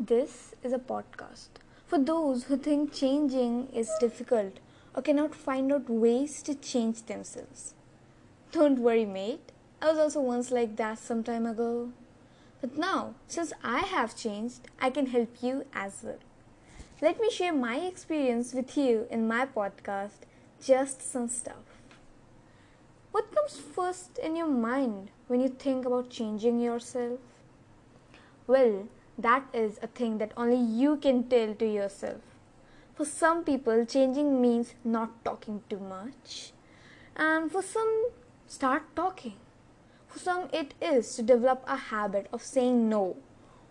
This is a podcast for those who think changing is difficult or cannot find out ways to change themselves. Don't worry, mate. I was also once like that some time ago. But now, since I have changed, I can help you as well. Let me share my experience with you in my podcast, Just Some Stuff. What comes first in your mind when you think about changing yourself? Well, that is a thing that only you can tell to yourself. For some people, changing means not talking too much, and for some, start talking. For some, it is to develop a habit of saying no,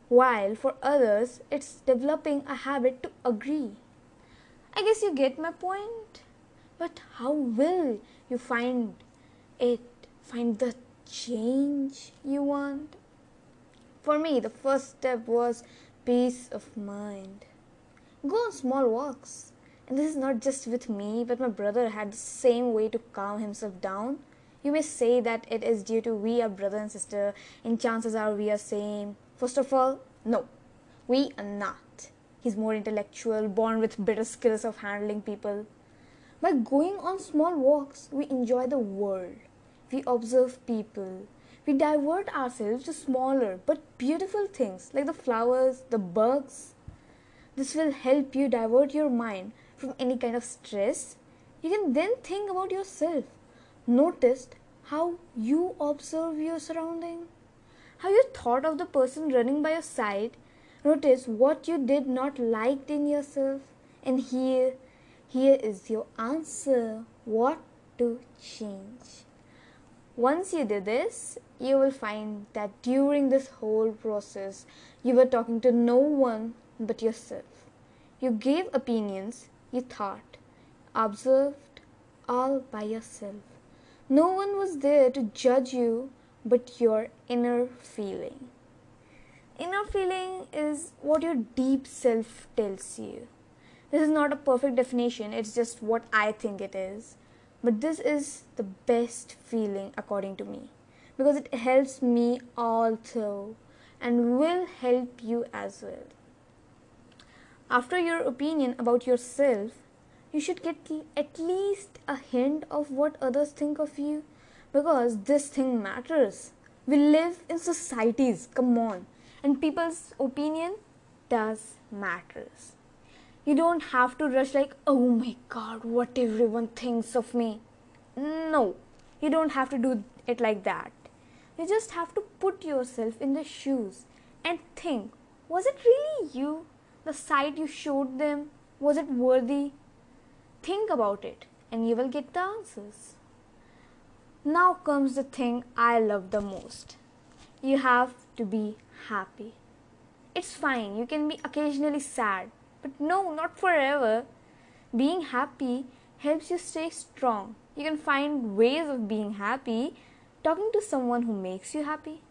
while for others, it's developing a habit to agree. I guess you get my point. But how will you find it, find the change you want? For me, the first step was peace of mind. Go on small walks. And this is not just with me, but my brother had the same way to calm himself down. You may say that it is due to we are brother and sister, and chances are we are same. First of all, no, we are not. He's more intellectual, born with better skills of handling people. By going on small walks, we enjoy the world. We observe people, we divert ourselves to smaller but beautiful things like the flowers, the bugs. This will help you divert your mind from any kind of stress. You can then think about yourself. Notice how you observe your surrounding, how you thought of the person running by your side. Notice what you did not like in yourself. And here, here is your answer what to change. Once you do this, you will find that during this whole process, you were talking to no one but yourself. You gave opinions, you thought, observed all by yourself. No one was there to judge you but your inner feeling. Inner feeling is what your deep self tells you. This is not a perfect definition, it's just what I think it is. But this is the best feeling according to me because it helps me also and will help you as well. After your opinion about yourself, you should get at least a hint of what others think of you because this thing matters. We live in societies, come on, and people's opinion does matters. You don't have to rush like, oh my god, what everyone thinks of me. No, you don't have to do it like that. You just have to put yourself in the shoes and think was it really you? The sight you showed them, was it worthy? Think about it and you will get the answers. Now comes the thing I love the most. You have to be happy. It's fine, you can be occasionally sad, but no, not forever. Being happy helps you stay strong. You can find ways of being happy, talking to someone who makes you happy,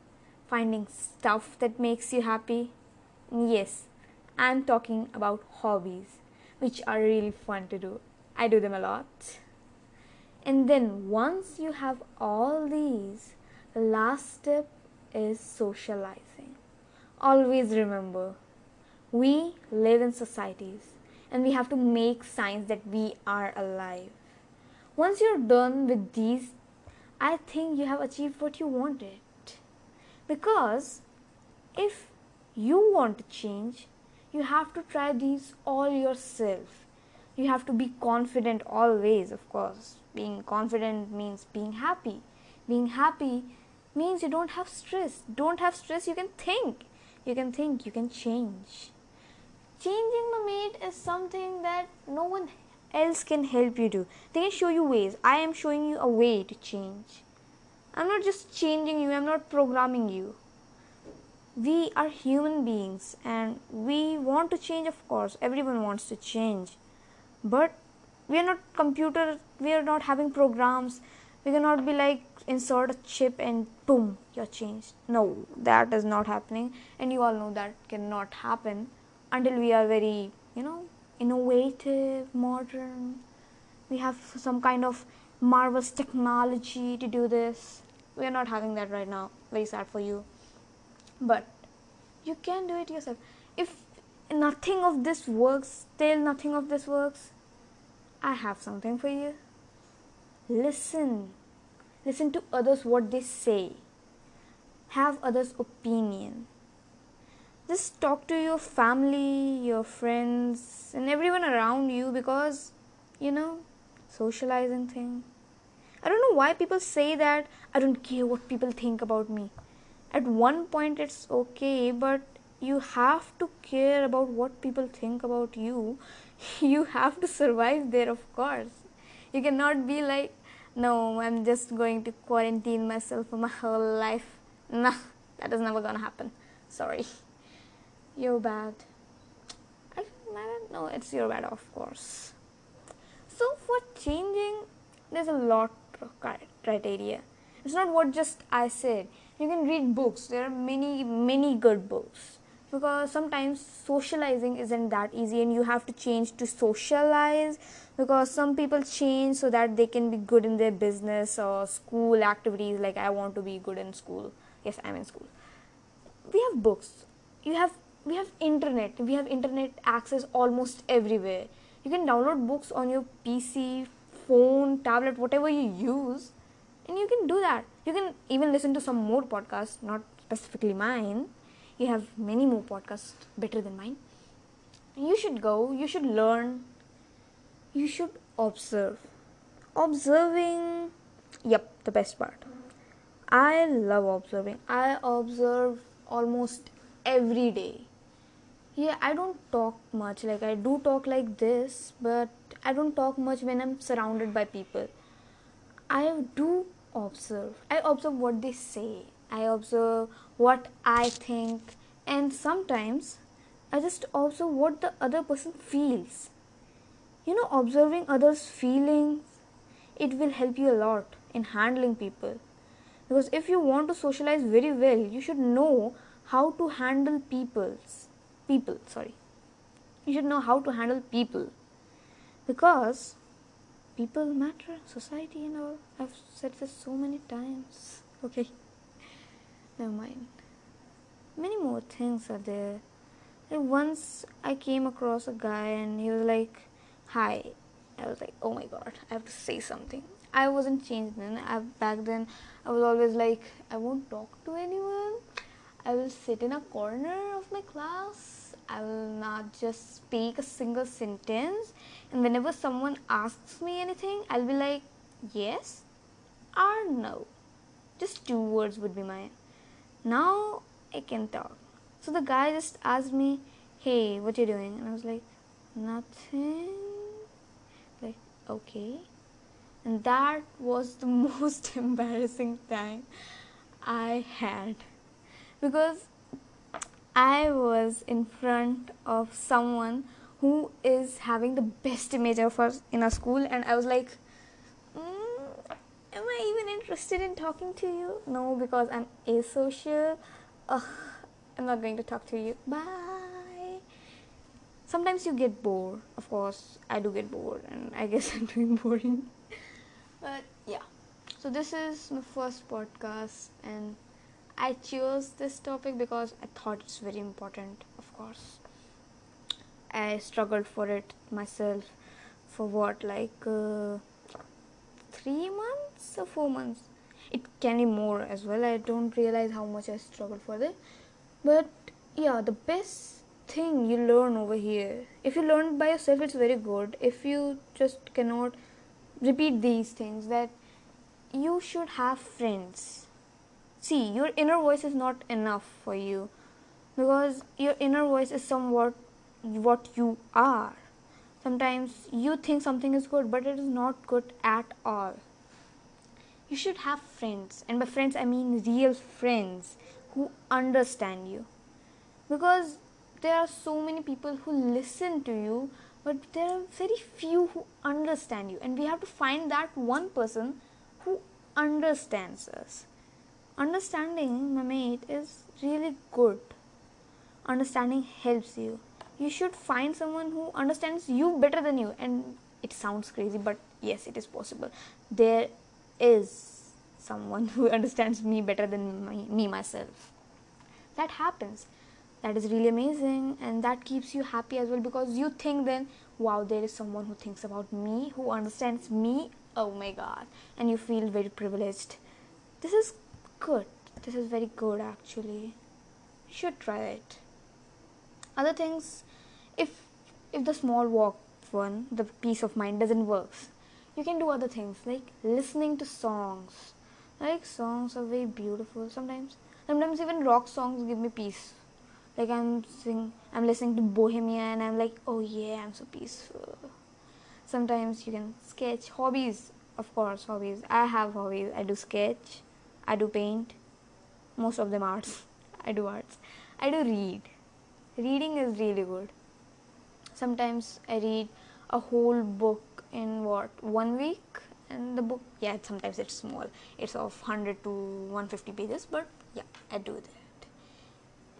finding stuff that makes you happy. Yes, I'm talking about hobbies, which are really fun to do. I do them a lot. And then once you have all these, the last step is socializing. Always remember we live in societies and we have to make signs that we are alive. Once you're done with these, I think you have achieved what you wanted. Because if you want to change, you have to try these all yourself. You have to be confident always, of course. Being confident means being happy. Being happy means you don't have stress. Don't have stress, you can think. You can think, you can change changing the mate is something that no one else can help you do. They can show you ways. I am showing you a way to change. I'm not just changing you, I'm not programming you. We are human beings and we want to change, of course. Everyone wants to change. But we are not computer, we are not having programs. We cannot be like insert a chip and boom, you're changed. No, that is not happening. And you all know that cannot happen until we are very you know innovative modern we have some kind of marvelous technology to do this we are not having that right now very sad for you but you can do it yourself if nothing of this works, still nothing of this works, I have something for you. Listen. Listen to others what they say. Have others' opinion. Just talk to your family, your friends, and everyone around you because, you know, socializing thing. I don't know why people say that I don't care what people think about me. At one point, it's okay, but you have to care about what people think about you. You have to survive there, of course. You cannot be like, no, I'm just going to quarantine myself for my whole life. Nah, that is never gonna happen. Sorry. You're bad. I, don't know, it's your bad, of course. So, for changing, there's a lot of criteria. It's not what just I said. You can read books, there are many, many good books because sometimes socializing isn't that easy and you have to change to socialize because some people change so that they can be good in their business or school activities like i want to be good in school yes i'm in school we have books you have we have internet we have internet access almost everywhere you can download books on your pc phone tablet whatever you use and you can do that you can even listen to some more podcasts not specifically mine you have many more podcasts better than mine. You should go, you should learn, you should observe. Observing, yep, the best part. I love observing. I observe almost every day. Yeah, I don't talk much. Like, I do talk like this, but I don't talk much when I'm surrounded by people. I do observe. I observe what they say. I observe what I think, and sometimes I just observe what the other person feels. You know, observing others' feelings, it will help you a lot in handling people. Because if you want to socialize very well, you should know how to handle people's people. Sorry, you should know how to handle people. Because people matter, society and all. I've said this so many times. Okay. Never mind. Many more things are there. Like once i came across a guy and he was like hi. I was like oh my god i have to say something. I wasn't changed then. I, back then i was always like i won't talk to anyone i will sit in a corner of my class i will not just speak a single sentence and whenever someone asks me anything i'll be like yes or no just two words would be my now I can talk. So the guy just asked me, Hey, what you doing? And I was like, Nothing. Like, okay. And that was the most embarrassing time I had. Because I was in front of someone who is having the best image of us in our school, and I was like, mm, am I even interested in talking to you? No, because I'm asocial. Ugh, I'm not going to talk to you. Bye. Sometimes you get bored. Of course, I do get bored, and I guess I'm doing boring. but yeah, so this is my first podcast, and I chose this topic because I thought it's very important, of course. I struggled for it myself for what, like. Uh, three months or four months. It can be more as well. I don't realize how much I struggled for it. But yeah, the best thing you learn over here, if you learn by yourself, it's very good. If you just cannot repeat these things, that you should have friends. See, your inner voice is not enough for you because your inner voice is somewhat what you are Sometimes you think something is good, but it is not good at all. You should have friends, and by friends, I mean real friends who understand you. Because there are so many people who listen to you, but there are very few who understand you, and we have to find that one person who understands us. Understanding, my mate, is really good. Understanding helps you. You should find someone who understands you better than you. And it sounds crazy but yes it is possible. There is someone who understands me better than my, me myself. That happens. That is really amazing and that keeps you happy as well because you think then wow there is someone who thinks about me who understands me. Oh my god. And you feel very privileged. This is good. This is very good actually. You should try it. Other things if if the small walk one the peace of mind doesn't work you can do other things like listening to songs. Like songs are very beautiful sometimes. Sometimes even rock songs give me peace. Like i'm sing i'm listening to bohemia and i'm like oh yeah i'm so peaceful. Sometimes you can sketch hobbies of course hobbies. I have hobbies. I do sketch i do paint. Most of them arts. I do arts. I do read. Reading is really good. Sometimes i read a whole book in what one week? And the book yeah sometimes it's small. It's of 100 to 150 pages but yeah i do that.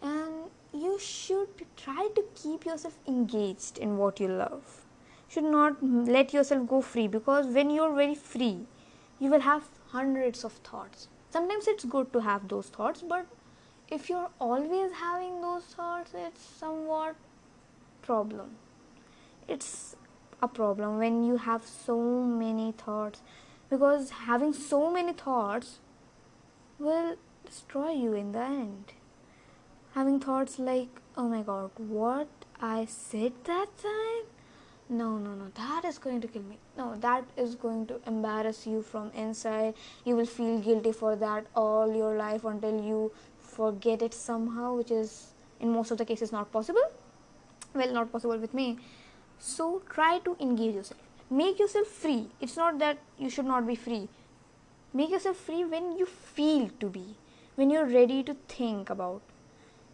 And you should try to keep yourself engaged in what you love. Should not let yourself go free because when you're very free you will have hundreds of thoughts sometimes it's good to have those thoughts but if you're always having those thoughts it's somewhat problem. It's a problem when you have so many thoughts because having so many thoughts will destroy you in the end. Having thoughts like oh my god what i said that time no no no. That is going to kill me. No that is going to embarrass you from inside. You will feel guilty for that all your life until you forget it somehow which is in most of the cases not possible. Well not possible with me. So try to engage yourself. Make yourself free. It's not that you should not be free. Make yourself free when you feel to be when you're ready to think about.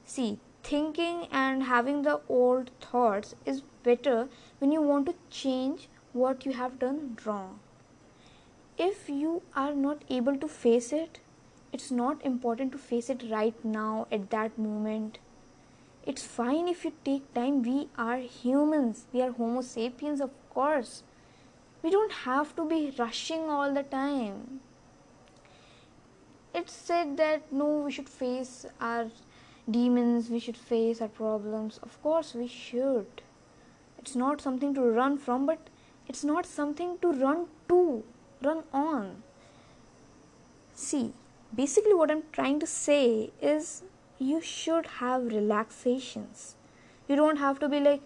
See, thinking and having the old thoughts is better when you want to change what you have done wrong. If you are not able to face it, it's not important to face it right now at that moment. It's fine if you take time. We are humans, we are Homo sapiens, of course. We don't have to be rushing all the time. It's said that no, we should face our demons, we should face our problems. Of course, we should. It's not something to run from, but it's not something to run to, run on. See, basically, what I'm trying to say is you should have relaxations. You don't have to be like,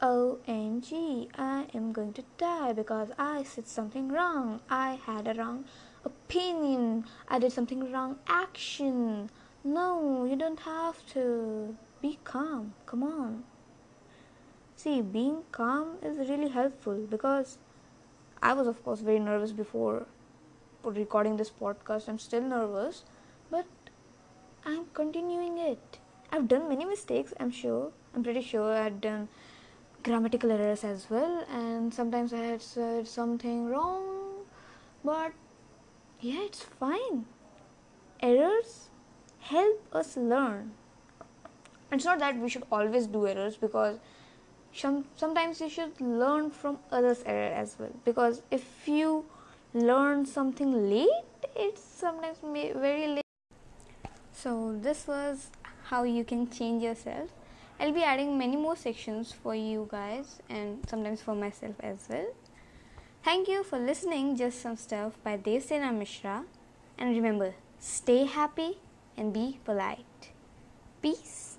OMG, I am going to die because I said something wrong. I had a wrong opinion. I did something wrong action. No, you don't have to. Be calm. Come on. See, being calm is really helpful because I was, of course, very nervous before recording this podcast. I'm still nervous, but I'm continuing it. I've done many mistakes, I'm sure. I'm pretty sure I've done grammatical errors as well, and sometimes I had said something wrong, but yeah, it's fine. Errors help us learn. It's not that we should always do errors because some, sometimes you should learn from others error as well. Because if you learn something late it's sometimes very late. So this was how you can change yourself. I'll be adding many more sections for you guys and sometimes for myself as well. Thank you for listening just some stuff by devsena mishra. And remember stay happy and be polite. Peace.